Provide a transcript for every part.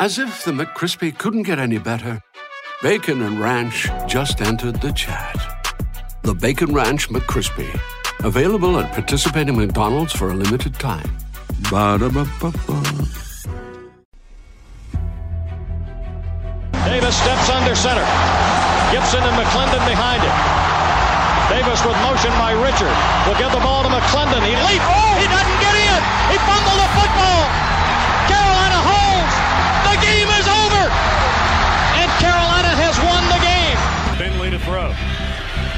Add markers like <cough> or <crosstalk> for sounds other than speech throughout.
As if the McCrispy couldn't get any better, Bacon and Ranch just entered the chat. The Bacon Ranch McCrispy, available at participating McDonald's for a limited time. Ba-da-ba-ba-ba. Davis steps under center. Gibson and McClendon behind him. Davis with motion by Richard. Will give the ball to McClendon. He leaps. Oh, he doesn't get in. He fumbled the football.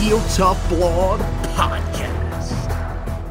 Heel Tough Blog Podcast.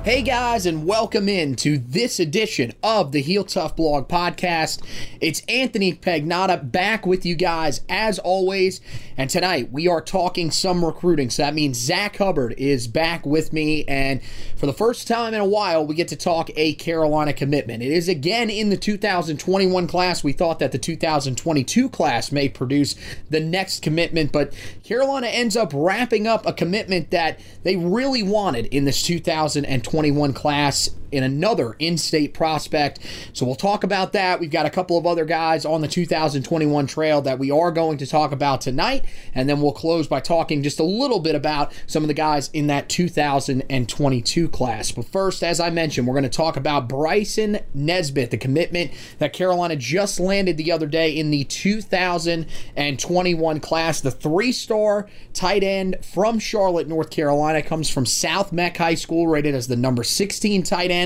Hey guys, and welcome in to this edition of the Heel Tough Blog Podcast. It's Anthony Pagnotta back with you guys as always, and tonight we are talking some recruiting. So that means Zach Hubbard is back with me, and for the first time in a while, we get to talk a Carolina commitment. It is again in the 2021 class. We thought that the 2022 class may produce the next commitment, but Carolina ends up wrapping up a commitment that they really wanted in this 2021 class in another in-state prospect. So we'll talk about that. We've got a couple of other guys on the 2021 trail that we are going to talk about tonight, and then we'll close by talking just a little bit about some of the guys in that 2022 class. But first, as I mentioned, we're going to talk about Bryson Nesbit, the commitment that Carolina just landed the other day in the 2021 class. The three-star tight end from Charlotte, North Carolina, comes from South Meck High School, rated as the number 16 tight end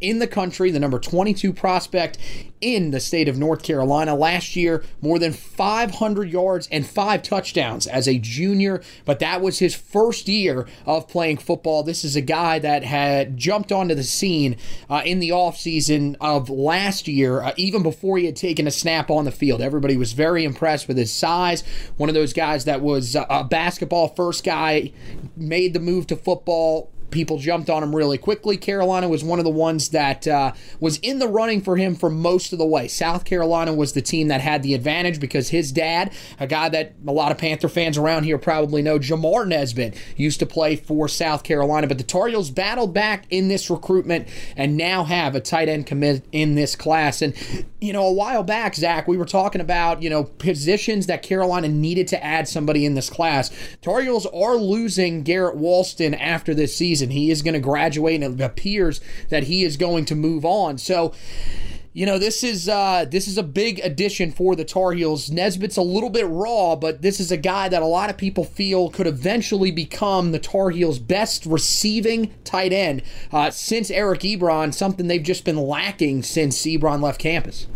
in the country, the number 22 prospect in the state of North Carolina. Last year, more than 500 yards and five touchdowns as a junior, but that was his first year of playing football. This is a guy that had jumped onto the scene uh, in the offseason of last year, uh, even before he had taken a snap on the field. Everybody was very impressed with his size. One of those guys that was a basketball first guy, made the move to football people jumped on him really quickly. Carolina was one of the ones that uh, was in the running for him for most of the way. South Carolina was the team that had the advantage because his dad, a guy that a lot of Panther fans around here probably know, Jamar Nesbit, used to play for South Carolina. But the Tar Heels battled back in this recruitment and now have a tight end commit in this class. And, you know, a while back, Zach, we were talking about, you know, positions that Carolina needed to add somebody in this class. Tar Heels are losing Garrett Walston after this season. And he is going to graduate, and it appears that he is going to move on. So, you know, this is uh, this is a big addition for the Tar Heels. Nesbit's a little bit raw, but this is a guy that a lot of people feel could eventually become the Tar Heels' best receiving tight end uh, since Eric Ebron, something they've just been lacking since Ebron left campus.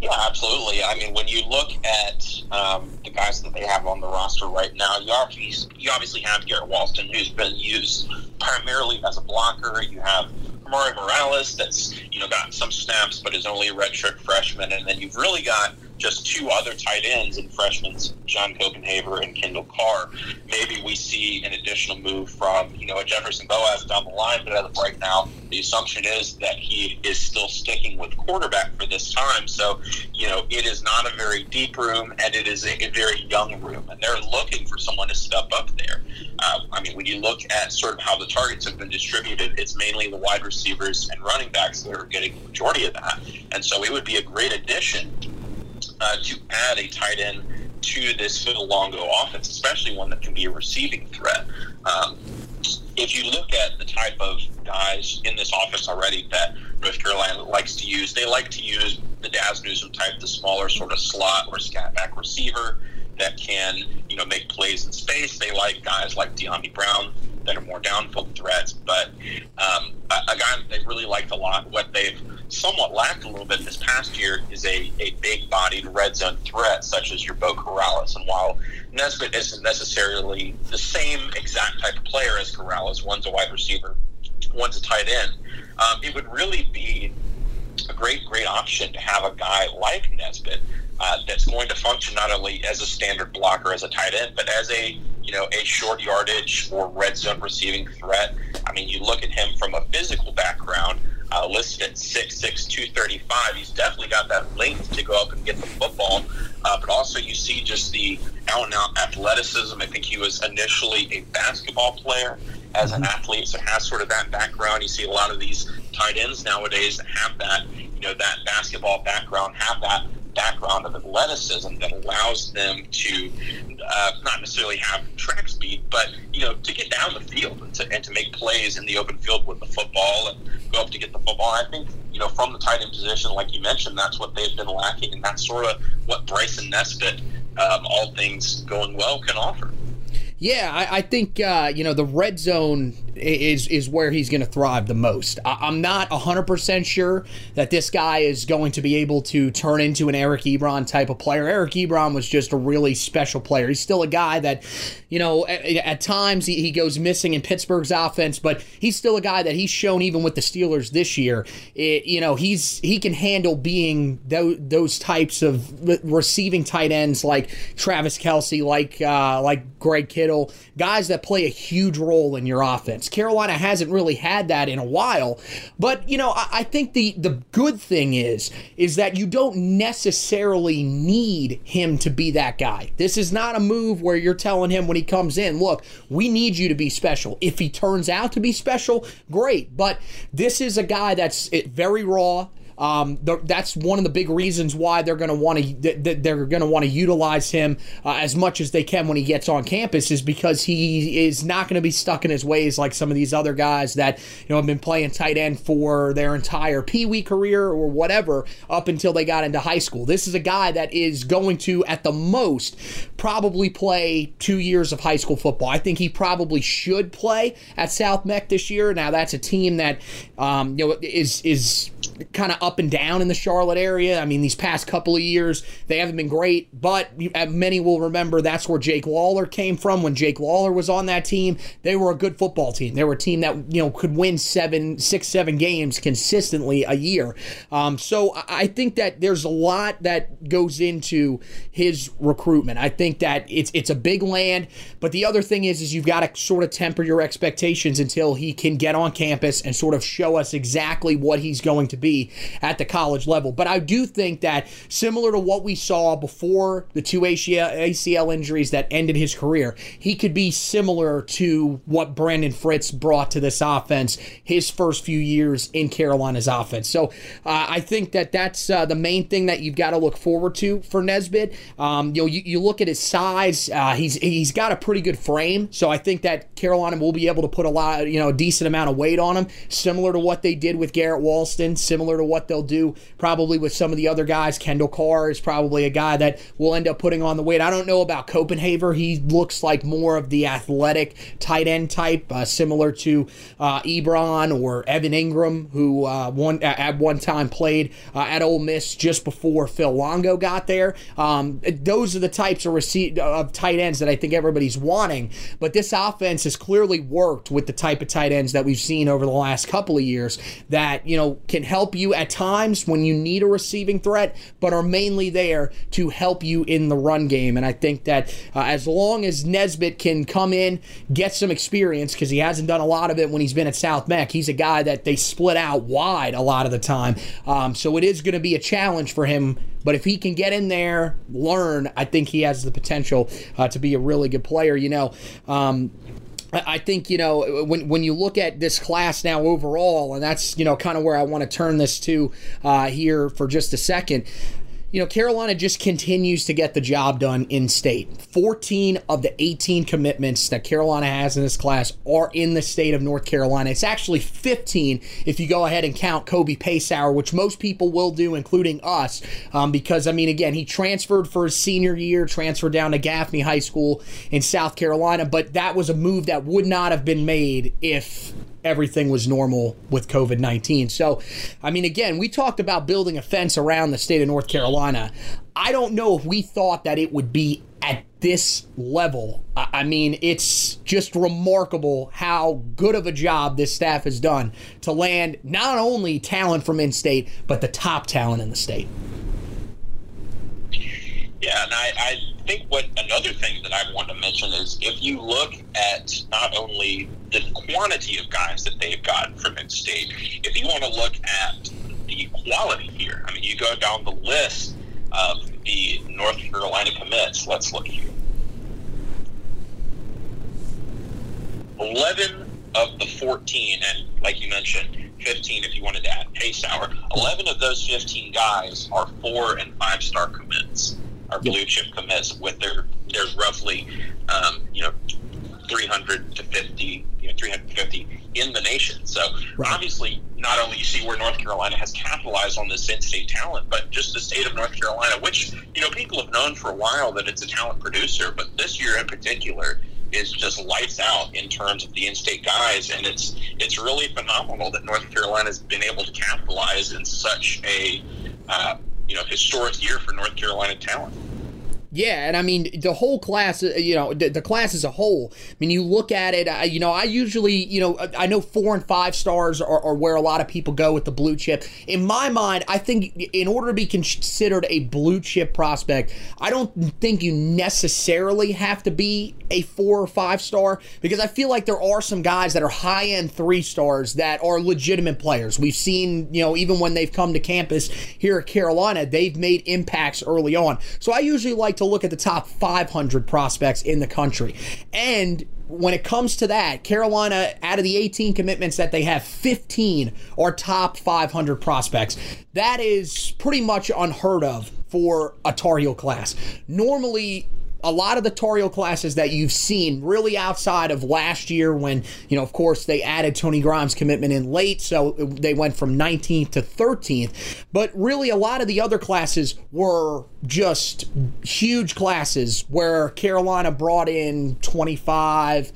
Yeah, absolutely. I mean, when you look at um, the guys that they have on the roster right now, you obviously, you obviously have Garrett Walston, who's been used primarily as a blocker. You have Amari Morales, that's you know got some snaps, but is only a redshirt freshman, and then you've really got just two other tight ends in freshmen, John Copenhaver and Kendall Karr. Maybe we see an additional move from, you know, a Jefferson Boaz down the line, but as of right now, the assumption is that he is still sticking with quarterback for this time. So, you know, it is not a very deep room and it is a, a very young room, and they're looking for someone to step up there. Uh, I mean, when you look at sort of how the targets have been distributed, it's mainly the wide receivers and running backs that are getting the majority of that. And so it would be a great addition uh, to add a tight end to this Phil Longo offense, especially one that can be a receiving threat. Um, if you look at the type of guys in this office already that North Carolina likes to use, they like to use the Dazz Newsome type, the smaller sort of slot or scat back receiver that can, you know, make plays in space. They like guys like Dyami Brown that are more downfield threats. But um, a, a guy that they really liked a lot, what they've somewhat lacked a little bit this past year is a, a big bodied red zone threat such as your Beau Corrales. And while Nesbit isn't necessarily the same exact type of player as Corrales, one's a wide receiver, one's a tight end, um, it would really be a great, great option to have a guy like Nesbit uh, that's going to function not only as a standard blocker as a tight end, but as a you know a short yardage or red zone receiving threat. I mean, you look at him from a physical background uh, listed at 6'6", 235. He's definitely got that length to go up and get the football, uh, but also you see just the out and out athleticism. I think he was initially a basketball player as an mm-hmm. athlete, so has sort of that background. You see a lot of these tight ends nowadays that have that, you know, that basketball background, have that background of athleticism that allows them to uh, not necessarily have track speed, but you know to get down the field and to, and to make plays in the open field with the football and go up to get the football. I think you know from the tight end position, like you mentioned, that's what they've been lacking, and that's sort of what Bryson Nesbit, um, all things going well, can offer. Yeah, I, I think uh, you know the red zone is is where he's going to thrive the most. I, am not 100% sure that this guy is going to be able to turn into an Eric Ebron type of player. Eric Ebron was just a really special player. He's still a guy that, you know, at, at times he, he goes missing in Pittsburgh's offense, but he's still a guy that he's shown even with the Steelers this year. It, you know, he's he can handle being those, those types of receiving tight ends like Travis Kelce, like uh, like Greg Kittle, guys that play a huge role in your offense. Carolina hasn't really had that in a while. But, you know, I, I think the, the good thing is, is that you don't necessarily need him to be that guy. This is not a move where you're telling him when he comes in, look, we need you to be special. If he turns out to be special, great. But this is a guy that's very raw. Um, that's one of the big reasons why they're going to want to they're going to want to utilize him uh, as much as they can when he gets on campus is because he is not going to be stuck in his ways like some of these other guys that you know have been playing tight end for their entire pee wee career or whatever up until they got into high school. This is a guy that is going to at the most probably play two years of high school football. I think he probably should play at South Meck this year. Now that's a team that um, you know is is kind of up and down in the Charlotte area. I mean, these past couple of years, they haven't been great, but many will remember that's where Jake Lawler came from. When Jake Lawler was on that team, they were a good football team. They were a team that, you know, could win seven, six, seven games consistently a year. Um, so I think that there's a lot that goes into his recruitment. I think that it's it's a big land, but the other thing is is you've got to sort of temper your expectations until he can get on campus and sort of show us exactly what he's going to be at the college level. But I do think that similar to what we saw before the two ACL injuries that ended his career, he could be similar to what Brandon Fritz brought to this offense his first few years in Carolina's offense. So uh, I think that that's uh, the main thing that you've got to look forward to for Nesbit. Um, you know, you, you, look at his size; uh, he's he's got a pretty good frame. So I think that Carolina will be able to put a lot, you know, a decent amount of weight on him, similar to what they did with Garrett Walston, similar to what they'll do probably with some of the other guys. Kendall Karr is probably a guy that will end up putting on the weight. I don't know about Copenhaver. He looks like more of the athletic tight end type, uh, similar to uh, Ebron or Evan Engram, who uh, one at one time played uh, at Ole Miss just before Phil Longo got there. Um, those are the types of receipt of tight ends that I think everybody's wanting. But this offense has clearly worked with the type of tight ends that we've seen over the last couple of years that you know can help you at times when you need a receiving threat, but are mainly there to help you in the run game. And I think that uh, as long as Nesbit can come in, get some experience, because he hasn't done a lot of it when he's been at South Meck, he's a guy that they split out wide a lot of the time. Um, so it is going to be a challenge for him. But if he can get in there, learn, I think he has the potential uh, to be a really good player. You know, um, I think you know when when you look at this class now overall, and that's you know kind of where I want to turn this to uh, here for just a second you know, Carolina just continues to get the job done in state. 14 of the 18 commitments that Carolina has in this class are in the state of North Carolina. It's actually 15 if you go ahead and count Kobe Paysour, which most people will do, including us, um, because, I mean, again, he transferred for his senior year, transferred down to Gaffney High School in South Carolina, but that was a move that would not have been made if everything was normal with COVID 19. So, I mean, again, we talked about building a fence around the state of North Carolina. I don't know if we thought that it would be at this level. I mean, it's just remarkable how good of a job this staff has done to land not only talent from in state, but the top talent in the state. Yeah, and I, I think what another thing that I want to mention is if you look at not only the quantity of guys that they've got from in-state, if you want to look at the quality here, I mean, you go down the list of the North Carolina commits. Let's look here. 11 of the 14, and like you mentioned, 15 if you wanted to add Paysour, 11 of those 15 guys are four and five star commits our blue chip commits with their there's roughly um, you know 300 to 50 you know 350 in the nation. So right. obviously not only you see where north carolina has capitalized on this in-state talent but just the state of north carolina which you know people have known for a while that it's a talent producer but this year in particular is just lights out in terms of the in-state guys. And it's it's really phenomenal that north carolina has been able to capitalize in such a uh, you know historic year for North Carolina talent. Yeah, and I mean the whole class, uh, you know, the, the, class as a whole. I mean, you look at it. I, you know, I usually, you know, I know four and five stars are, are, where a lot of people go with the blue chip. In my mind, I think in order to be considered a blue chip prospect, I don't think you necessarily have to be a four or five star because I feel like there are some guys that are high end three stars that are legitimate players. We've seen, you know, even when they've come to campus here at Carolina, they've made impacts early on. So I usually like to look at the top 500 prospects in the country. And when it comes to that, Carolina, out of the 18 commitments that they have, 15 are top 500 prospects. That is pretty much unheard of for a Tar Heel class. Normally, a lot of the Tar Heel classes that you've seen really outside of last year when, you know, of course, they added Tony Grimes' commitment in late, so they went from 19th to 13th. But really, a lot of the other classes were just huge classes where Carolina brought in 25,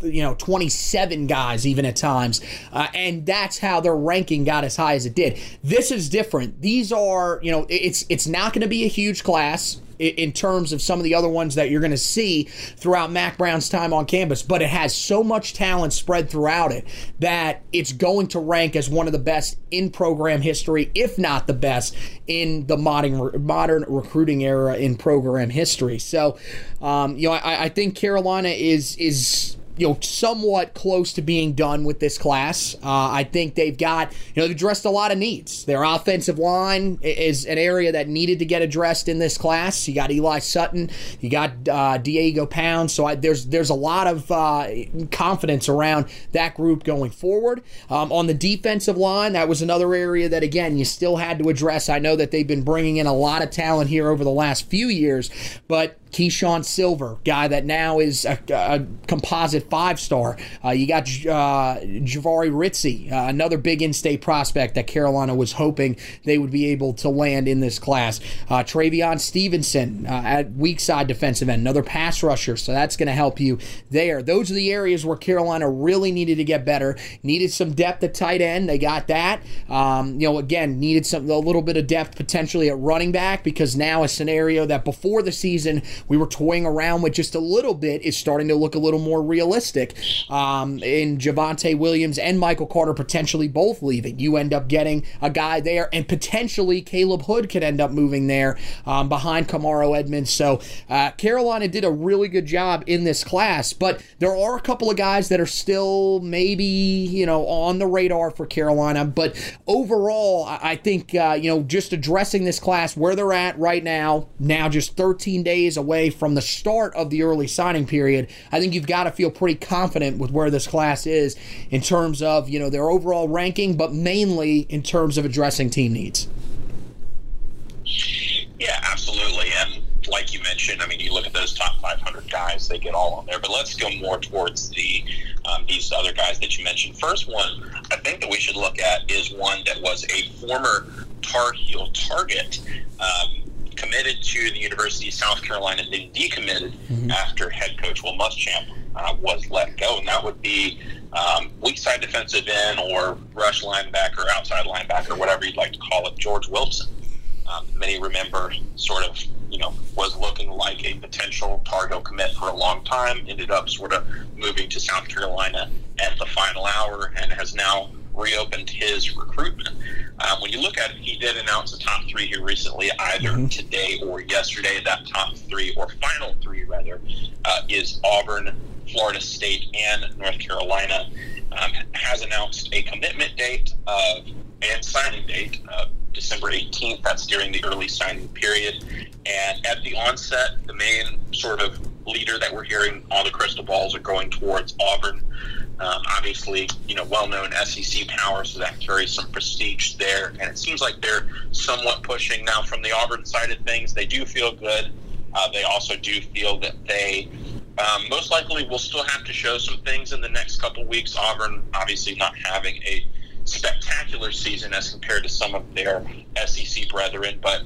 you know, 27 guys even at times. Uh, and that's how their ranking got as high as it did. This is different. These are, you know, it's it's not going to be a huge class in terms of some of the other ones that you're going to see throughout Mack Brown's time on campus, but it has so much talent spread throughout it that it's going to rank as one of the best in program history, if not the best in the modern modern recruiting era in program history. So, um, you know, I, I think Carolina is is you know, somewhat close to being done with this class. Uh, I think they've got, you know, they've addressed a lot of needs. Their offensive line is an area that needed to get addressed in this class. You got Eli Sutton, you got uh, Diego Pound. So I, there's there's a lot of uh, confidence around that group going forward. Um, on the defensive line, that was another area that again you still had to address. I know that they've been bringing in a lot of talent here over the last few years, but Keeshawn Silver, guy that now is a, a composite five star. Uh, you got uh, Jahvaree Ritzie, uh, another big in state prospect that Carolina was hoping they would be able to land in this class. Uh, Travion Stevenson uh, at weak side defensive end, another pass rusher, so that's going to help you there. Those are the areas where Carolina really needed to get better. Needed some depth at tight end, they got that. Um, you know, again, needed some a little bit of depth potentially at running back because now a scenario that before the season we were toying around with just a little bit is starting to look a little more realistic. Um, in Javonte Williams and Michael Carter potentially both leaving, you end up getting a guy there, and potentially Caleb Hood could end up moving there um, behind Kamaro Edmonds. So uh, Carolina did a really good job in this class, but there are a couple of guys that are still maybe you know on the radar for Carolina. But overall, I think uh, you know just addressing this class where they're at right now, now just 13 days away from the start of the early signing period. I think you've got to feel pretty confident with where this class is in terms of you know their overall ranking, but mainly in terms of addressing team needs. Yeah, absolutely. And like you mentioned, I mean, you look at those top 500 guys; they get all on there. But let's go more towards the um, these other guys that you mentioned. First one, I think that we should look at is one that was a former Tar Heel target. Um, committed to the University of South Carolina, then decommitted mm-hmm. after head coach Will Muschamp uh, was let go, and that would be um, weak side defensive end or rush linebacker, outside linebacker, whatever you'd like to call it, George Wilson. Um, many remember sort of, you know, was looking like a potential Targo commit for a long time, ended up sort of moving to South Carolina at the final hour and has now reopened his recruitment. Um, when you look at it, he did announce the top three here recently, either mm-hmm. today or yesterday. That top three, or final three rather, uh, is Auburn, Florida State, and North Carolina. Um, has announced a commitment date of and signing date of December 18th. That's during the early signing period. And at the onset, the main sort of leader that we're hearing, all the crystal balls are going towards Auburn. Um, obviously, you know, well-known SEC power, so that carries some prestige there. And it seems like they're somewhat pushing now from the Auburn side of things. They do feel good. Uh, they also do feel that they um, most likely will still have to show some things in the next couple weeks. Auburn, obviously, not having a spectacular season as compared to some of their SEC brethren, but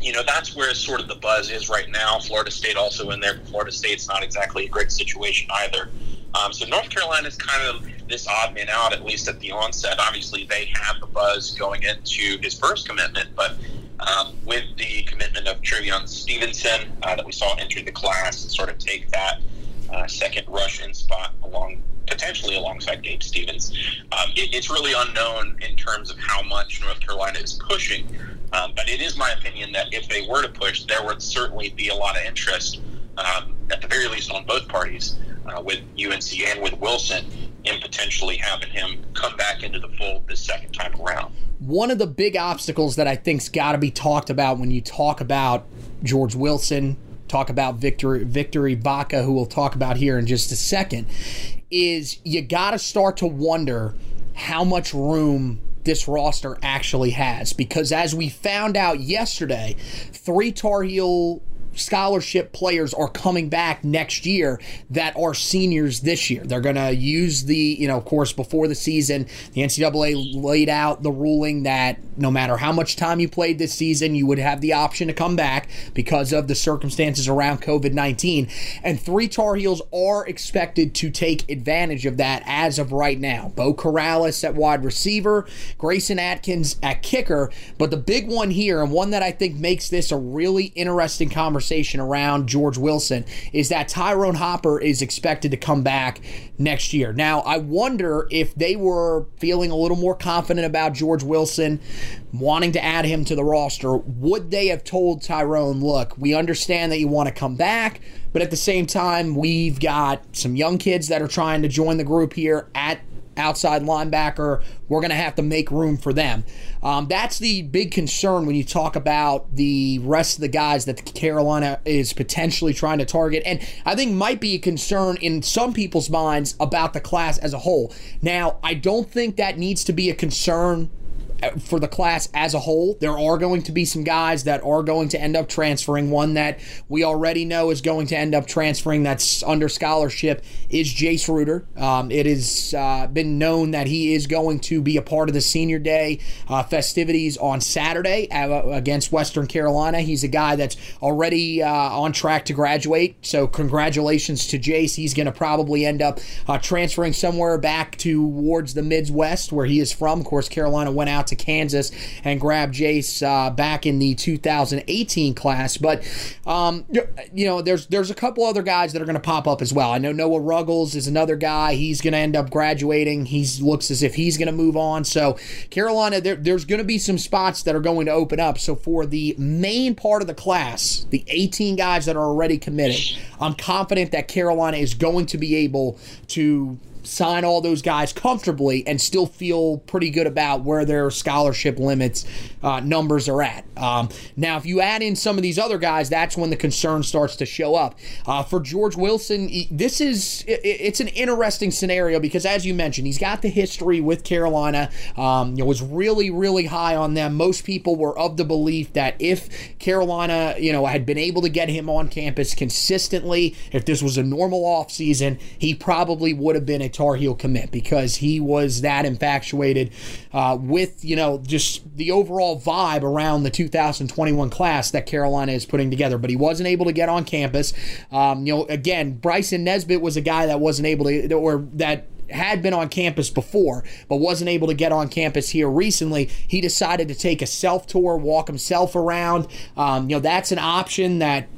you know that's where sort of the buzz is right now. Florida State also in there. Florida State's not exactly a great situation either. Um, so North Carolina is kind of this odd man out, at least at the onset. Obviously, they have the buzz going into his first commitment, but um, with the commitment of TreVeyon Stevenson uh, that we saw enter the class and sort of take that uh, second rush-in spot along potentially alongside Gabe Stevens. Um, it, it's really unknown in terms of how much North Carolina is pushing, um, but it is my opinion that if they were to push, there would certainly be a lot of interest, um, at the very least on both parties, uh, with UNC and with Wilson, in potentially having him come back into the fold this second time around. One of the big obstacles that I think's got to be talked about when you talk about George Wilson, talk about Victor Victor Igbokwe, who we'll talk about here in just a second, is you got to start to wonder how much room this roster actually has because as we found out yesterday, three Tar Heel scholarship players are coming back next year that are seniors this year. They're going to use the, you know, of course, before the season, the NCAA laid out the ruling that no matter how much time you played this season, you would have the option to come back because of the circumstances around COVID 19. And three Tar Heels are expected to take advantage of that as of right now. Beau Corrales at wide receiver, Grayson Atkins at kicker. But the big one here, and one that I think makes this a really interesting conversation conversation around George Wilson is that Tyrone Hopper is expected to come back next year. Now, I wonder if they were feeling a little more confident about George Wilson, wanting to add him to the roster, would they have told Tyrone, look, we understand that you want to come back, but at the same time, we've got some young kids that are trying to join the group here at outside linebacker. We're going to have to make room for them. Um, that's the big concern when you talk about the rest of the guys that Carolina is potentially trying to target, and I think might be a concern in some people's minds about the class as a whole. Now, I don't think that needs to be a concern for the class as a whole. There are going to be some guys that are going to end up transferring. One that we already know is going to end up transferring that's under scholarship is Jace Ruder. Um, it has uh, been known that he is going to be a part of the senior day uh, festivities on Saturday uh, against Western Carolina. He's a guy that's already uh, on track to graduate. So, congratulations to Jace. He's going to probably end up uh, transferring somewhere back towards the Midwest where he is from. Of course, Carolina went out out to Kansas and grab Jace uh, back in the 2018 class. But um, you know, there's there's a couple other guys that are going to pop up as well. I know Noah Ruggles is another guy. He's going to end up graduating. He looks as if he's going to move on. So Carolina, there, there's going to be some spots that are going to open up. So for the main part of the class, the 18 guys that are already committed, I'm confident that Carolina is going to be able to sign all those guys comfortably and still feel pretty good about where their scholarship limits uh, numbers are at. Um, now, if you add in some of these other guys, that's when the concern starts to show up. Uh, for George Wilson, this is it's an interesting scenario because, as you mentioned, he's got the history with Carolina. Um, you know, was really really high on them. Most people were of the belief that if Carolina, you know, had been able to get him on campus consistently, if this was a normal offseason, he probably would have been a Tar Heel commit because he was that infatuated uh, with, you know, just the overall vibe around the 2021 class that Carolina is putting together. But he wasn't able to get on campus. Um, you know, again, Bryson Nesbit was a guy that wasn't able to, or that had been on campus before, but wasn't able to get on campus here recently. He decided to take a self tour, walk himself around. Um, you know, that's an option that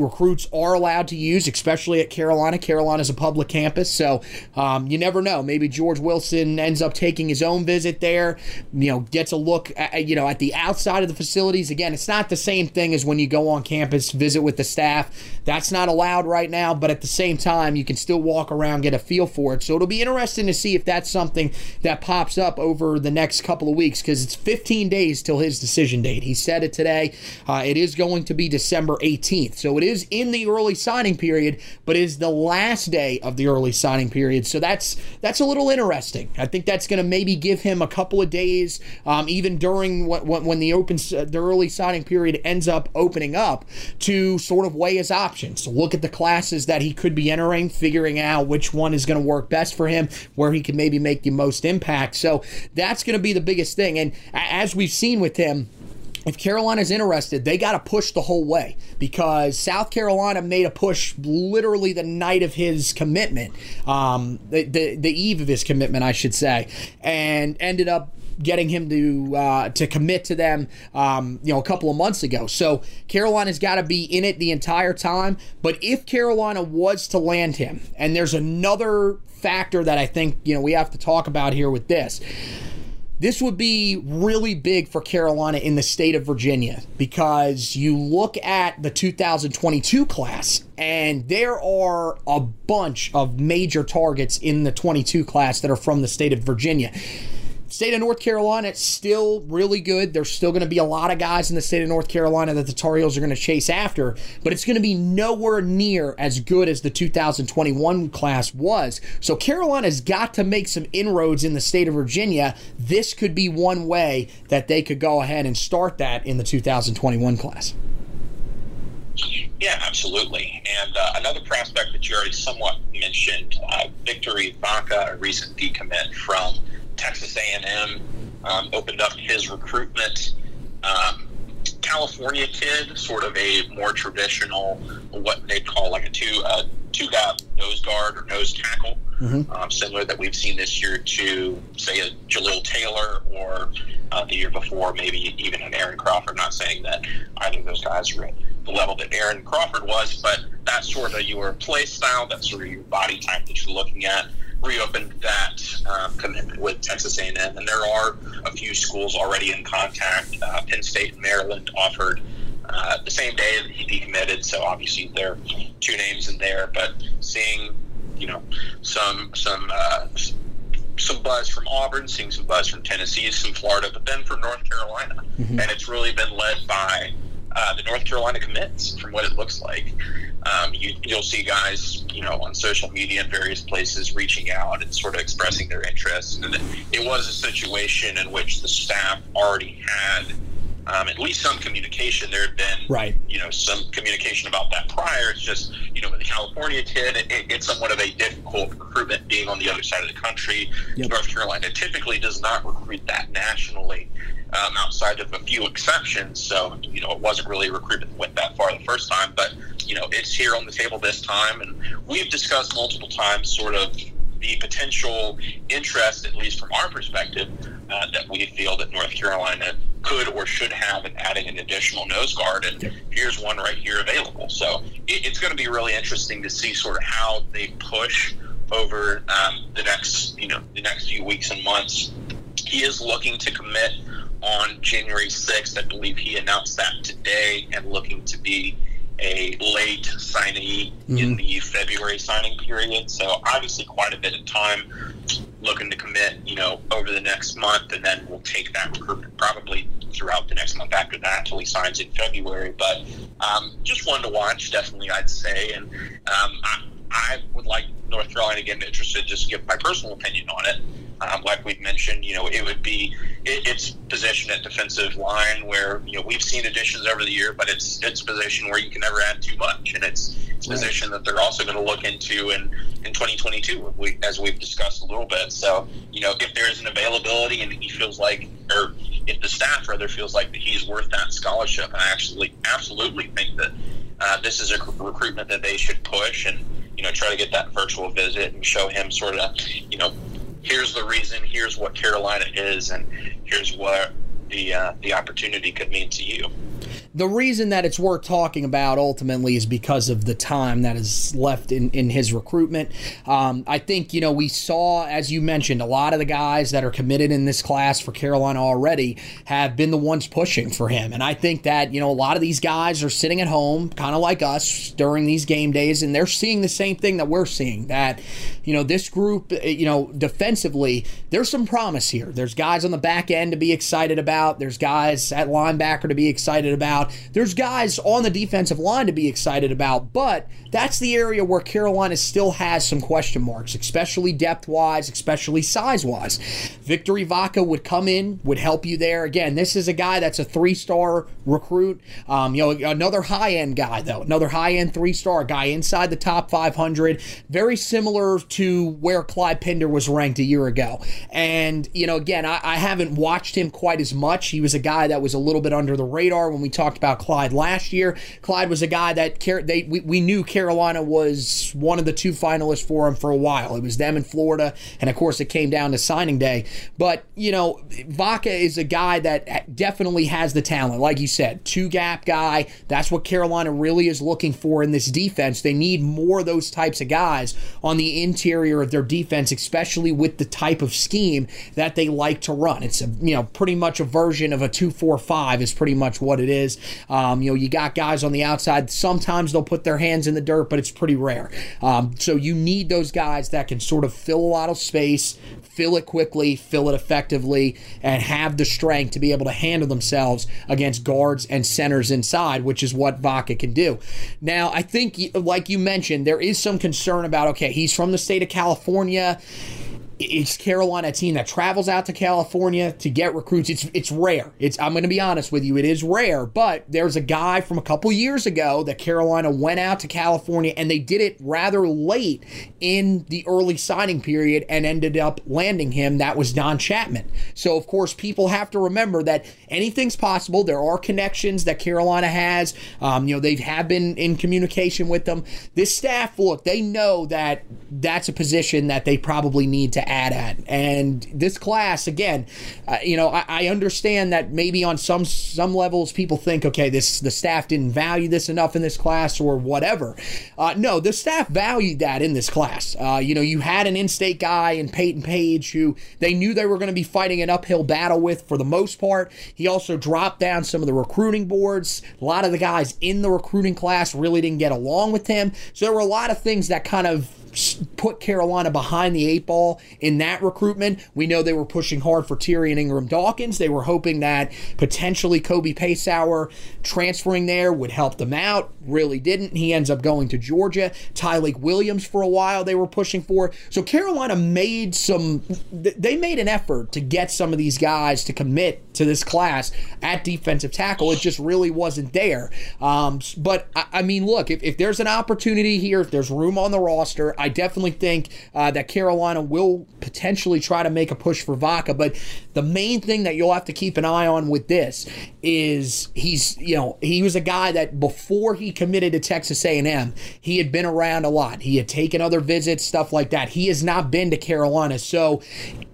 recruits are allowed to use, especially at Carolina. Carolina is a public campus, so um, you never know. Maybe George Wilson ends up taking his own visit there. You know, gets a look, at, you know, at the outside of the facilities. Again, it's not the same thing as when you go on campus, visit with the staff. That's not allowed right now, but at the same time, you can still walk around, get a feel for it. So it'll be interesting to see if that's something that pops up over the next couple of weeks because it's 15 days till his decision date. He said it today. Uh, it is going to be December 18th, so it is in the early signing period, but is the last day of the early signing period. So that's that's a little interesting. I think that's going to maybe give him a couple of days, um, even during when, when the open the early signing period ends up opening up, to sort of weigh his options, look at the classes that he could be entering, figuring out which one is going to work best for him, where he can maybe make the most impact. So that's going to be the biggest thing. And as we've seen with him if Carolina's interested, they got to push the whole way because South Carolina made a push literally the night of his commitment, um, the, the, the eve of his commitment, I should say, and ended up getting him to uh, to commit to them, um, you know, a couple of months ago. So Carolina's got to be in it the entire time. But if Carolina was to land him, and there's another factor that I think you know we have to talk about here with this this would be really big for Carolina in the state of Virginia because you look at the 2022 class and there are a bunch of major targets in the 22 class that are from the state of Virginia. State of North Carolina, it's still really good. There's still going to be a lot of guys in the state of North Carolina that the Tar Heels are going to chase after, but it's going to be nowhere near as good as the 2021 class was. So Carolina's got to make some inroads in the state of Virginia. This could be one way that they could go ahead and start that in the 2021 class. Yeah, absolutely. And uh, another prospect that you already somewhat mentioned, uh, Victory Vaca, a recent decommit from Texas A&M, um, opened up his recruitment. Um, California kid, sort of a more traditional, what they'd call like a two uh, two gap nose guard or nose tackle, mm-hmm. um, similar that we've seen this year to say a Jalil Taylor or uh, the year before, maybe even an Aaron Crawford. Not saying that either of those guys are at the level that Aaron Crawford was, but that's sort of your play style, that's sort of your body type that you're looking at reopened that um, commitment with Texas A&M, and there are a few schools already in contact. Uh, Penn State and Maryland offered uh, the same day that he decommitted, so obviously there are two names in there. But seeing, you know, some some uh, some buzz from Auburn, seeing some buzz from Tennessee, some Florida, but then from North Carolina, mm-hmm. and it's really been led by uh, the North Carolina commits, from what it looks like. Um, you, will see guys, you know, on social media and various places reaching out and sort of expressing their interest. And it was a situation in which the staff already had um, at least some communication. There had been, right. you know, some communication about that prior. It's just, you know, with the California kid, it, it's somewhat of a difficult recruitment being on the other side of the country. Yep. North Carolina typically does not recruit that nationally um, outside of a few exceptions. So, you know, it wasn't really a recruitment that went that far the first time, but, you know, it's here on the table this time. And we've discussed multiple times sort of the potential interest, at least from our perspective, uh, that we feel that North Carolina could or should have in adding an additional nose guard. And here's one right here available. So it, it's going to be really interesting to see sort of how they push over um, the next, you know, the next few weeks and months. He is looking to commit on January 6th. I believe he announced that today and looking to be a late signee mm-hmm. in the February signing period. So obviously quite a bit of time looking to commit, you know, over the next month, and then we'll take that recruitment probably throughout the next month after that until he signs in February. But um, just one to watch, definitely, I'd say. And um, I, I would like North Carolina to get interested, just give my personal opinion on it. Um, like we've mentioned, you know, it would be it, it's positioned at defensive line where you know we've seen additions over the year, but it's it's a position where you can never add too much, and it's, it's a right. position that they're also going to look into in in 2022, we, as we've discussed a little bit. So you know, if there is an availability and he feels like, or if the staff rather feels like that he's worth that scholarship, I actually absolutely think that uh, this is a recruitment that they should push and you know try to get that virtual visit and show him sort of you know here's the reason, here's what Carolina is, and here's what the uh, the opportunity could mean to you the reason that it's worth talking about ultimately is because of the time that is left in, in his recruitment. Um, I think, you know, we saw, as you mentioned, a lot of the guys that are committed in this class for Carolina already have been the ones pushing for him. And I think that, you know, a lot of these guys are sitting at home, kind of like us during these game days, and they're seeing the same thing that we're seeing that, you know, this group, eh, you know, defensively, there's some promise here. There's guys on the back end to be excited about, there's guys at linebacker to be excited about about. There's guys on the defensive line to be excited about, but that's the area where Carolina still has some question marks, especially depth wise, especially size wise. Victor Vaca would come in, would help you there. Again, this is a guy that's a three star recruit. Um, you know, another high end guy, though, another high end three star guy inside the top 500, very similar to where Clyde Pinder was ranked a year ago. And, you know, again, I, I haven't watched him quite as much. He was a guy that was a little bit under the radar when we talked about Clyde last year. Clyde was a guy that they we, we knew Carolina was one of the two finalists for him for a while. It was them in Florida, and of course it came down to signing day. But you know, Vaca is a guy that definitely has the talent, like you said, two gap guy. That's what Carolina really is looking for in this defense. They need more of those types of guys on the interior of their defense, especially with the type of scheme that they like to run. It's a you know pretty much a version of a two four five is pretty much what it is. Um, you know, you got guys on the outside. Sometimes they'll put their hands in the dirt, but it's pretty rare. Um, so you need those guys that can sort of fill a lot of space, fill it quickly, fill it effectively, and have the strength to be able to handle themselves against guards and centers inside, which is what Vaca can do. Now, I think, like you mentioned, there is some concern about okay, he's from the state of California it's Carolina team that travels out to California to get recruits. It's it's rare. It's I'm going to be honest with you, it is rare. But there's a guy from a couple years ago that Carolina went out to California and they did it rather late in the early signing period and ended up landing him. That was Don Chapman. So of course people have to remember that anything's possible. There are connections that Carolina has. Um, you know they have been in communication with them. This staff, look, they know that that's a position that they probably need to add at. And this class, again, uh, you know, I, I, understand that maybe on some some levels people think, okay, this the staff didn't value this enough in this class or whatever. Uh, no, the staff valued that in this class. Uh, you know, you had an in-state guy in Peyton Page who they knew they were going to be fighting an uphill battle with for the most part. He also dropped down some of the recruiting boards. A lot of the guys in the recruiting class really didn't get along with him. So there were a lot of things that kind of put Carolina behind the eight ball in that recruitment. We know they were pushing hard for Tyrion Ingram Dawkins. They were hoping that potentially Kobe Paysour transferring there would help them out. Really didn't. He ends up going to Georgia. Tyleik Williams for a while they were pushing for. So Carolina made some, they made an effort to get some of these guys to commit to this class at defensive tackle. It just really wasn't there. Um, but I, mean, look, if, if there's an opportunity here, if there's room on the roster, I definitely think uh, that Carolina will potentially try to make a push for Vaca. But the main thing that you'll have to keep an eye on with this is he's, you know, he was a guy that before he committed to Texas A&M, he had been around a lot. He had taken other visits, stuff like that. He has not been to Carolina. So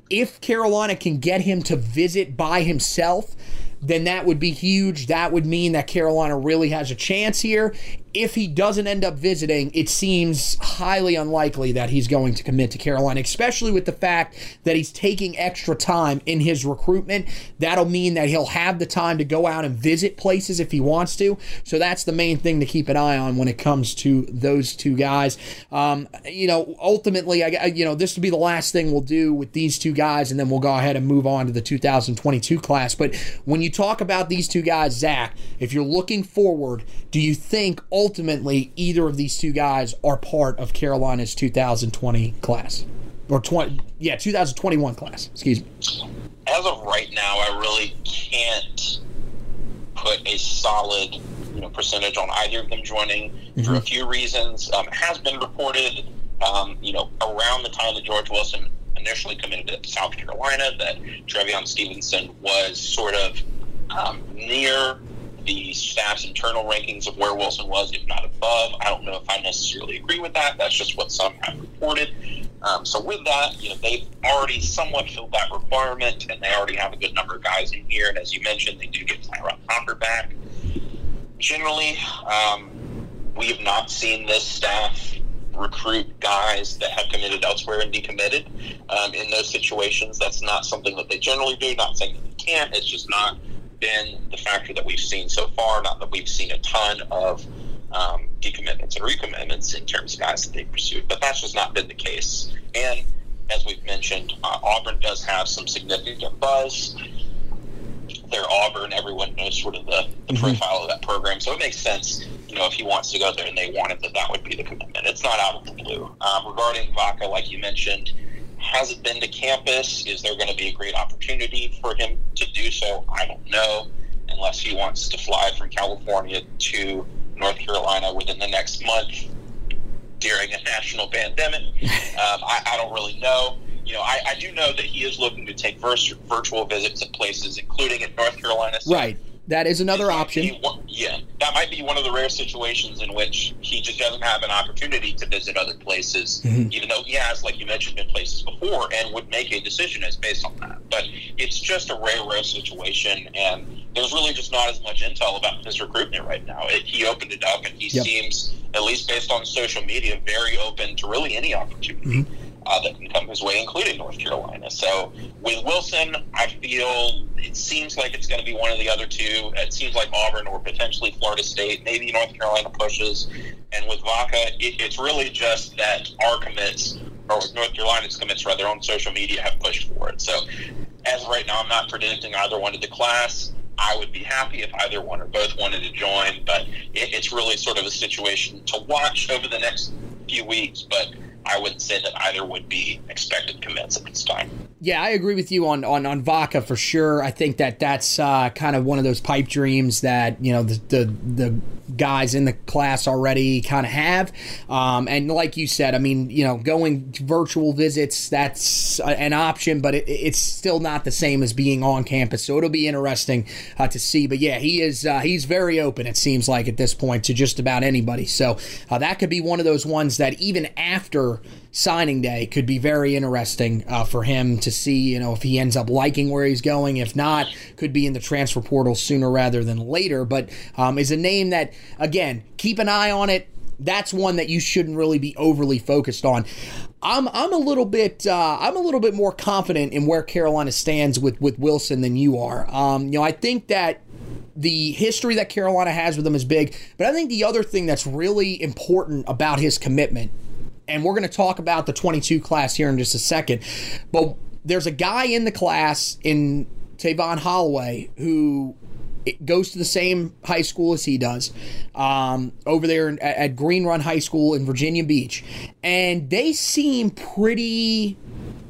If Carolina can get him to visit by himself, then that would be huge. That would mean that Carolina really has a chance here. If he doesn't end up visiting, it seems highly unlikely that he's going to commit to Carolina, especially with the fact that he's taking extra time in his recruitment. That'll mean that he'll have the time to go out and visit places if he wants to. So that's the main thing to keep an eye on when it comes to those two guys. Um, you know, ultimately, I, you know, this will be the last thing we'll do with these two guys, and then we'll go ahead and move on to the 2022 class. But when you talk about these two guys, Zach, if you're looking forward, do you think ultimately either of these two guys are part of Carolina's 2020 class? Or 20, yeah, 2021 class, excuse me. As of right now, I really can't put a solid you know, percentage on either of them joining mm-hmm. for a few reasons. Um, has been reported, um, you know, around the time that George Wilson initially committed to South Carolina that trevion Stevenson was sort of um, near the staff's internal rankings of where Wilson was, if not above. I don't know if I necessarily agree with that. That's just what some have reported. Um, so with that, you know, they've already somewhat filled that requirement, and they already have a good number of guys in here. And as you mentioned, they do get Tyrone Hopper back. Generally, um, we have not seen this staff recruit guys that have committed elsewhere and decommitted um, in those situations. That's not something that they generally do. Not saying that they can't. It's just not been the factor that we've seen so far. Not that we've seen a ton of um, decommitments and recommitments in terms of guys that they've pursued, but that's just not been the case. And as we've mentioned, uh, Auburn does have some significant buzz. They're Auburn. Everyone knows sort of the, the mm-hmm. profile of that program, so it makes sense. You know, if he wants to go there and they want it, that that would be the commitment. It's not out of the blue. Um, regarding Vaca, like you mentioned, hasn't been to campus. Is there going to be a great opportunity for him to do so? I don't know, unless he wants to fly from California to North Carolina within the next month during a national pandemic. <laughs> Um, I, I, don't really know. You know, I, I, do know that he is looking to take virtual visits at places, including in North Carolina. So right. That is another option. One, yeah, that might be one of the rare situations in which he just doesn't have an opportunity to visit other places, mm-hmm. even though he has, like you mentioned, been places before and would make a decision as based on that. But it's just a rare, rare situation, and there's really just not as much intel about his recruitment right now. It, he opened it up, and he yep. seems, at least based on social media, very open to really any opportunity. Mm-hmm uh, that can come his way, including North Carolina. So with Wilson, I feel it seems like it's going to be one of the other two. It seems like Auburn or potentially Florida State, maybe North Carolina pushes. And with Vaca, it, it's really just that our commits, or North Carolina's commits rather, on social media have pushed for it. So as of right now, I'm not predicting either one to the class. I would be happy if either one or both wanted to join, but it, it's really sort of a situation to watch over the next few weeks. But I wouldn't say that either would be expected commits at this time. Yeah, I agree with you on on, on Vaca for sure. I think that that's uh, kind of one of those pipe dreams that you know the the, the guys in the class already kind of have. Um, and like you said, I mean, you know, going virtual visits that's an option, but it, it's still not the same as being on campus. So it'll be interesting uh, to see. But yeah, he is uh, he's very open. It seems like at this point to just about anybody. So uh, that could be one of those ones that even after signing day could be very interesting uh, for him to see, you know, if he ends up liking where he's going. If not, could be in the transfer portal sooner rather than later. But um, is a name that, again, keep an eye on it. That's one that you shouldn't really be overly focused on. I'm I'm a little bit uh, I'm a little bit more confident in where Carolina stands with with Wilson than you are. Um, you know, I think that the history that Carolina has with him is big, but I think the other thing that's really important about his commitment and we're going to talk about the 22 class here in just a second. But there's a guy in the class in Tavon Holloway who goes to the same high school as he does um, over there at, at Green Run High School in Virginia Beach. And they seem pretty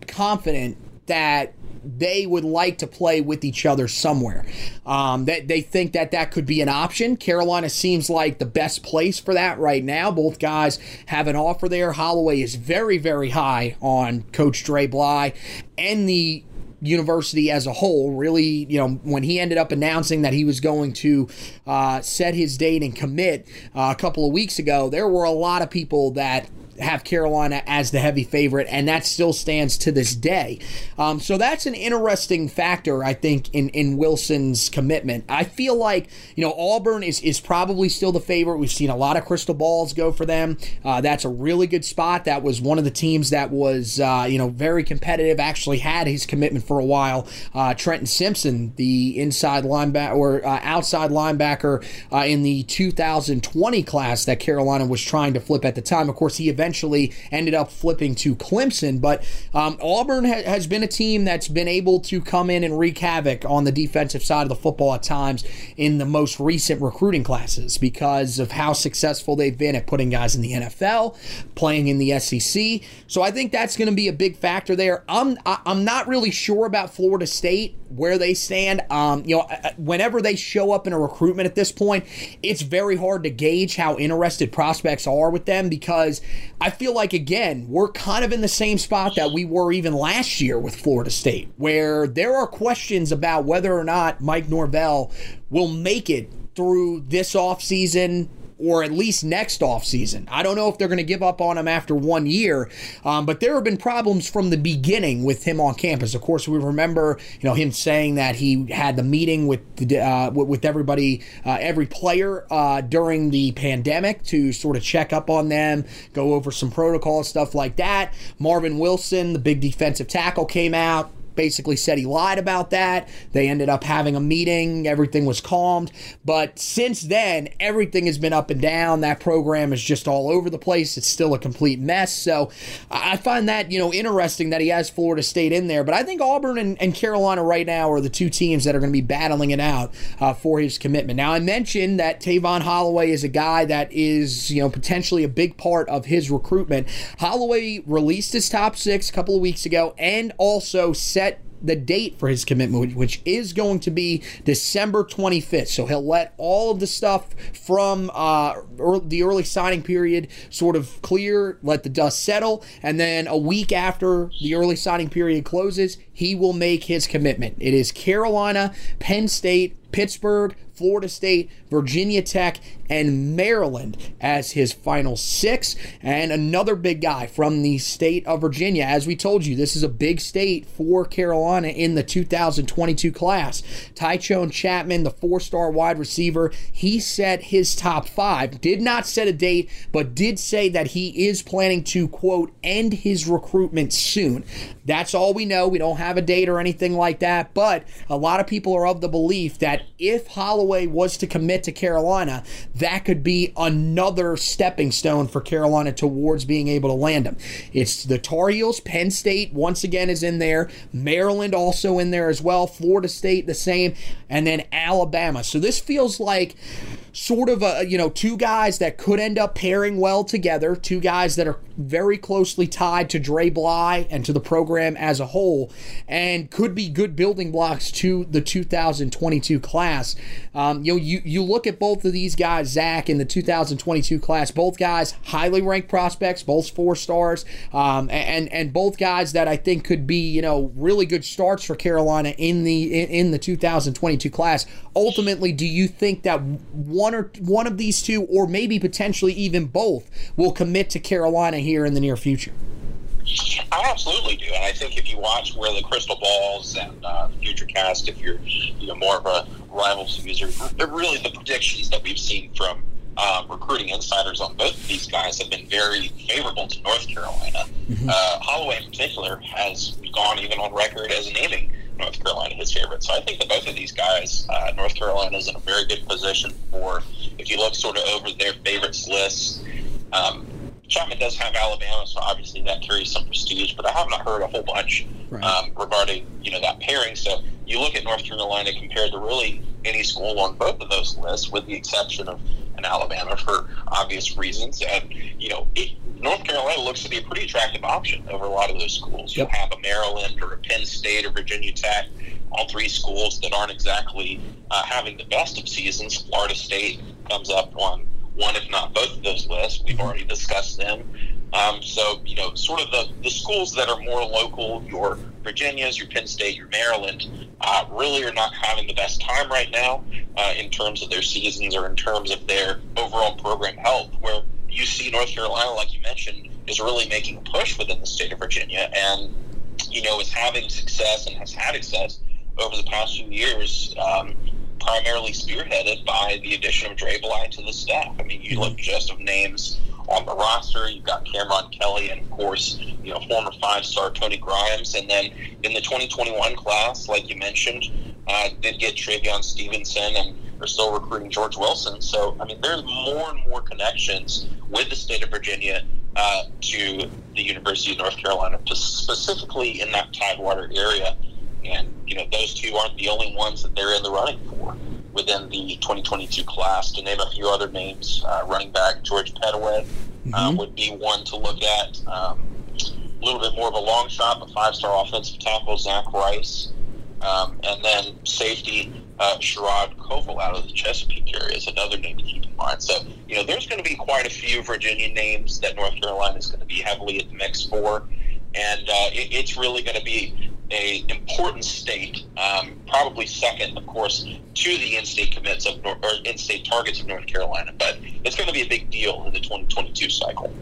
confident that they would like to play with each other somewhere. Um, that they think that that could be an option. Carolina seems like the best place for that right now. Both guys have an offer there. Holloway is very, very high on Coach Dre Bly and the university as a whole. Really, you know, when he ended up announcing that he was going to uh, set his date and commit uh, a couple of weeks ago, there were a lot of people that have Carolina as the heavy favorite, and that still stands to this day. Um, so that's an interesting factor, I think, in, in Wilson's commitment. I feel like, you know, Auburn is, is probably still the favorite. We've seen a lot of crystal balls go for them. Uh, that's a really good spot. That was one of the teams that was, uh, you know, very competitive, actually had his commitment for a while. Uh, Trenton Simpson, the inside linebacker or uh, outside linebacker uh, in the 2020 class that Carolina was trying to flip at the time. Of course, he eventually ended up flipping to Clemson, but um, Auburn ha- has been a team that's been able to come in and wreak havoc on the defensive side of the football at times in the most recent recruiting classes because of how successful they've been at putting guys in the NFL, playing in the SEC. So I think that's going to be a big factor there. I'm I'm not really sure about Florida State where they stand. Um, you know, whenever they show up in a recruitment at this point, it's very hard to gauge how interested prospects are with them because I feel like again we're kind of in the same spot that we were even last year with Florida State, where there are questions about whether or not Mike Norvell will make it through this offseason or at least next offseason. I don't know if they're going to give up on him after one year, um, but there have been problems from the beginning with him on campus. Of course, we remember you know him saying that he had the meeting with the, uh, with everybody, uh, every player uh, during the pandemic to sort of check up on them, go over some protocol stuff like that. Marvin Wilson, the big defensive tackle, came out basically said he lied about that. They ended up having a meeting, everything was calmed. But since then, everything has been up and down. That program is just all over the place. It's still a complete mess. So I find that, you know, interesting that he has Florida State in there. But I think Auburn and, and Carolina right now are the two teams that are going to be battling it out uh, for his commitment. Now, I mentioned that Tavon Holloway is a guy that is, you know, potentially a big part of his recruitment. Holloway released his top six a couple of weeks ago and also set the date for his commitment, which is going to be December 25th. So he'll let all of the stuff from uh, the early signing period sort of clear, let the dust settle, and then a week after the early signing period closes, he will make his commitment. It is Carolina, Penn State, Pittsburgh, Florida State, Virginia Tech, and Maryland as his final six. And another big guy from the state of Virginia. As we told you, this is a big state for Carolina in the 2022 class. Tychaun Chapman, the four star wide receiver, he set his top five. Did not set a date, but did say that he is planning to, quote, end his recruitment soon. That's all we know. We don't have a date or anything like that. But a lot of people are of the belief that if Holloway was to commit to Carolina, that could be another stepping stone for Carolina towards being able to land him. It's the Tar Heels, Penn State once again is in there, Maryland also in there as well, Florida State the same, and then Alabama. So this feels like sort of a you know two guys that could end up pairing well together, two guys that are very closely tied to Dre Bly and to the program as a whole, and could be good building blocks to the 2022 class. Um, you know, you you look at both of these guys, Zach, in the 2022 class. Both guys highly ranked prospects, both four stars, um, and and both guys that I think could be you know really good starts for Carolina in the in, in the 2022 class. Ultimately, do you think that one one or one of these two, or maybe potentially even both, will commit to Carolina here in the near future? I absolutely do, and I think if you watch where the crystal balls and uh, Futurecast, if you're you know more of a rivals user, really the predictions that we've seen from um, recruiting insiders on both of these guys have been very favorable to North Carolina. Mm-hmm. Uh, Holloway, in particular, has gone even on record as naming North Carolina his favorite. So I think that both of these guys, uh, North Carolina is in a very good position for, if you look sort of over their favorites lists, um, Chapman does have Alabama, so obviously that carries some prestige, but I have not heard a whole bunch right. um, regarding, you know, that pairing. So you look at North Carolina compared to really any school on both of those lists, with the exception of an Alabama for obvious reasons. And, you know, it, North Carolina looks to be a pretty attractive option over a lot of those schools. Yep. You'll have a Maryland or a Penn State or Virginia Tech, all three schools that aren't exactly uh, having the best of seasons. Florida State comes up on one, if not both of those lists. We've already discussed them. Um, so, you know, sort of the, the schools that are more local, your Virginias, your Penn State, your Maryland, uh, really are not having the best time right now uh, in terms of their seasons or in terms of their overall program health. Where you see North Carolina, like you mentioned, is really making a push within the state of Virginia, and you know is having success and has had success over the past few years. Um, primarily spearheaded by the addition of Dre Bly to the staff. I mean, you look just of names on the roster. You've got Cameron Kelly and, of course, you know, former five-star Tony Grimes. And then in the 2021 class, like you mentioned, uh, did get Travion Stevenson and are still recruiting George Wilson. So, I mean, there's more and more connections with the state of Virginia uh, to the University of North Carolina, specifically in that Tidewater area. And, you know, those two aren't the only ones that they're in the running for within the 2022 class. To name a few other names, uh, running back George Pettaway uh, mm-hmm. would be one to look at. Um, a little bit more of a long shot, but five-star offensive tackle Zach Rice, um, and then safety uh, Sherrod Covil out of the Chesapeake area is another name to keep in mind. So, you know, there's going to be quite a few Virginia names that North Carolina is going to be heavily at the mix for, and uh, it, it's really going to be a important state, um, probably second, of course, to the in-state commits of or in-state targets of North Carolina. But it's going to be a big deal in the 2022 cycle.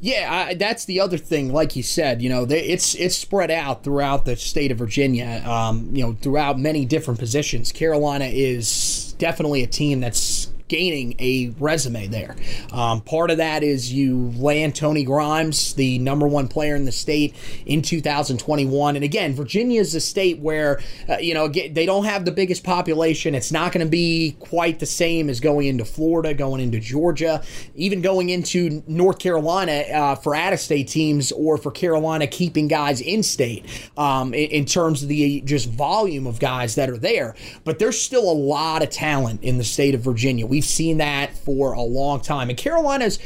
Yeah, I, that's the other thing. Like you said, you know, they, it's it's spread out throughout the state of Virginia. Um, you know, throughout many different positions. Carolina is definitely a team that's gaining a resume there. Um, part of that is you land Tony Grimes, the number one player in the state in 2021. And again, Virginia is a state where, uh, you know, they don't have the biggest population. It's not going to be quite the same as going into Florida, going into Georgia, even going into North Carolina uh, for out of state teams or for Carolina keeping guys in state um, in, in terms of the just volume of guys that are there. But there's still a lot of talent in the state of Virginia. We We've seen that for a long time. And Carolina's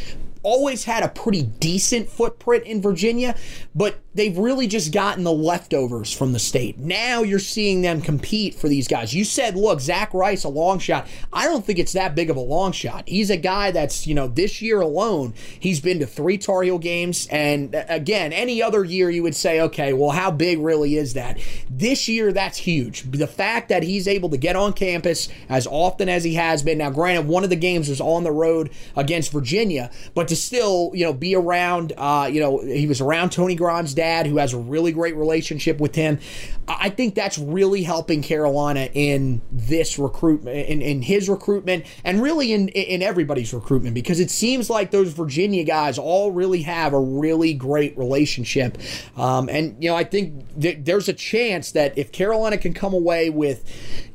always had a pretty decent footprint in Virginia, but they've really just gotten the leftovers from the state. Now you're seeing them compete for these guys. You said, look, Zach Rice, a long shot. I don't think it's that big of a long shot. He's a guy that's, you know, this year alone, he's been to three Tar Heel games. And uh, again, any other year you would say, okay, well, how big really is that? This year, that's huge. The fact that he's able to get on campus as often as he has been. Now, granted, one of the games was on the road against Virginia, but to still, you know, be around, uh, you know, he was around Tony Grimes' dad who has a really great relationship with him. I think that's really helping Carolina in this recruitment, in, in his recruitment, and really in in everybody's recruitment because it seems like those Virginia guys all really have a really great relationship. Um, and you know, I think th- there's a chance that if Carolina can come away with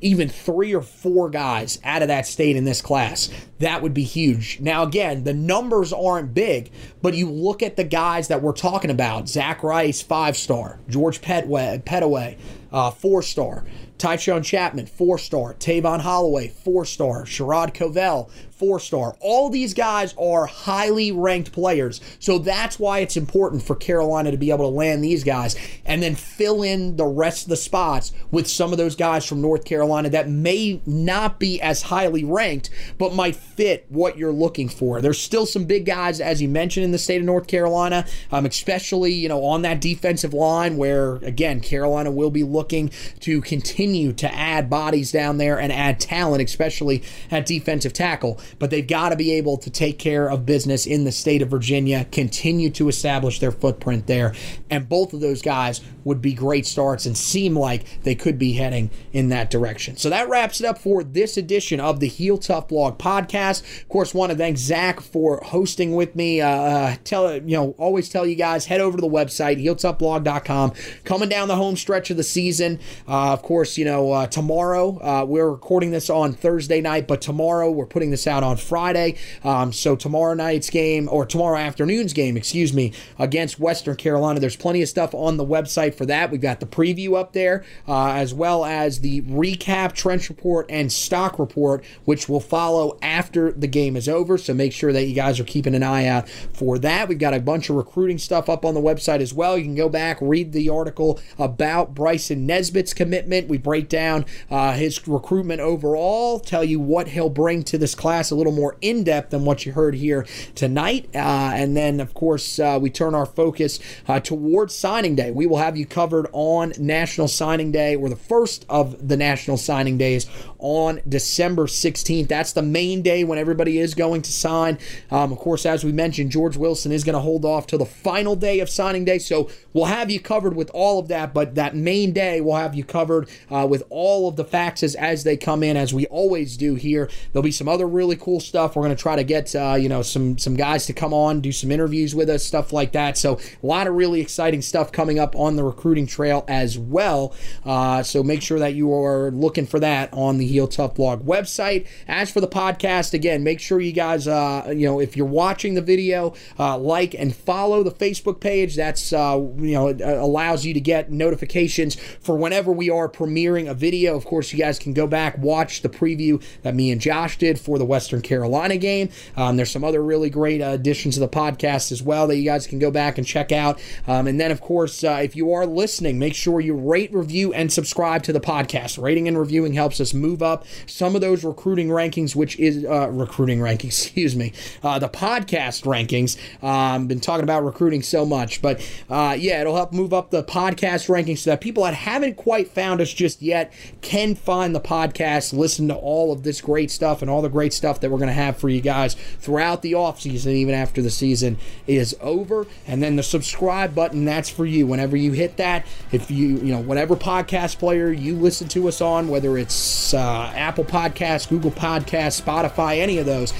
even three or four guys out of that state in this class, that would be huge. Now, again, the numbers aren't big, but you look at the guys that we're talking about: Zach Rice, five star; George Petway, Pettaway, uh, four star; Tychaun Chapman, four star; Tavon Holloway, four star; Sherrod Covil, four star. All these guys are highly ranked players. So that's why it's important for Carolina to be able to land these guys and then fill in the rest of the spots with some of those guys from North Carolina that may not be as highly ranked, but might fit what you're looking for. There's still some big guys, as you mentioned, in the state of North Carolina, um, especially, you know, on that defensive line where, again, Carolina will be looking to continue to add bodies down there and add talent, especially at defensive tackle but they've got to be able to take care of business in the state of Virginia, continue to establish their footprint there. And both of those guys would be great starts and seem like they could be heading in that direction. So that wraps it up for this edition of the Heel Tough Blog podcast. Of course, want to thank Zach for hosting with me. Uh, uh, tell you know, always tell you guys head over to the website heeltoughblog.com. Coming down the home stretch of the season. Uh, of course, you know uh, tomorrow uh, we're recording this on Thursday night, but tomorrow we're putting this out out on Friday. Um, so tomorrow night's game, or tomorrow afternoon's game, excuse me, against Western Carolina. There's plenty of stuff on the website for that. We've got the preview up there, uh, as well as the recap, trench report, and stock report, which will follow after the game is over. So make sure that you guys are keeping an eye out for that. We've got a bunch of recruiting stuff up on the website as well. You can go back, read the article about Bryson Nesbit's commitment. We break down uh, his recruitment overall, tell you what he'll bring to this class a little more in depth than what you heard here tonight. Uh, and then, of course, uh, we turn our focus uh, towards signing day. We will have you covered on National Signing Day, or the first of the National Signing Days on December 16th. That's the main day when everybody is going to sign. Um, of course, as we mentioned, George Wilson is going to hold off till the final day of signing day. So we'll have you covered with all of that, but that main day we'll have you covered uh, with all of the faxes as they come in, as we always do here. There'll be some other really cool stuff. We're going to try to get uh, you know some some guys to come on, do some interviews with us, stuff like that. So a lot of really exciting stuff coming up on the recruiting trail as well. Uh, so make sure that you are looking for that on the Heel Tough Blog website. As for the podcast, again, make sure you guys, uh, you know, if you're watching the video, uh, like and follow the Facebook page. That's uh, you know uh, allows you to get notifications for whenever we are premiering a video. Of course, you guys can go back watch the preview that me and Josh did for the Western Carolina game. Um, there's some other really great uh, additions to the podcast as well that you guys can go back and check out. Um, and then, of course, uh, if you are listening, make sure you rate, review, and subscribe to the podcast. Rating and reviewing helps us move up some of those recruiting rankings, which is uh, recruiting rankings, <laughs> excuse me, uh, the podcast rankings. Um, been talking about recruiting so much, but uh, yeah, it'll help move up the podcast rankings so that people that haven't quite found us just yet can find the podcast, listen to all of this great stuff and all the great stuff that we're going to have for you guys throughout the offseason, even after the season is over. And then the subscribe button, that's for you. Whenever you hit that, if you, you know, whatever podcast player you listen to us on, whether it's uh, Apple Podcasts, Google Podcasts, Spotify, any of those,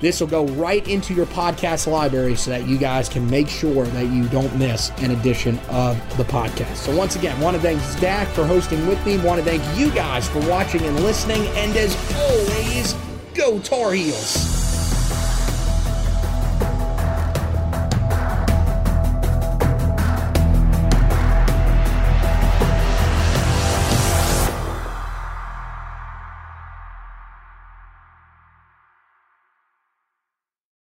this will go right into your podcast library so that you guys can make sure that you don't miss an edition of the podcast. So once again, want to thank Zach for hosting with me. Want to thank you guys for watching and listening. And as always, go Tar Heels.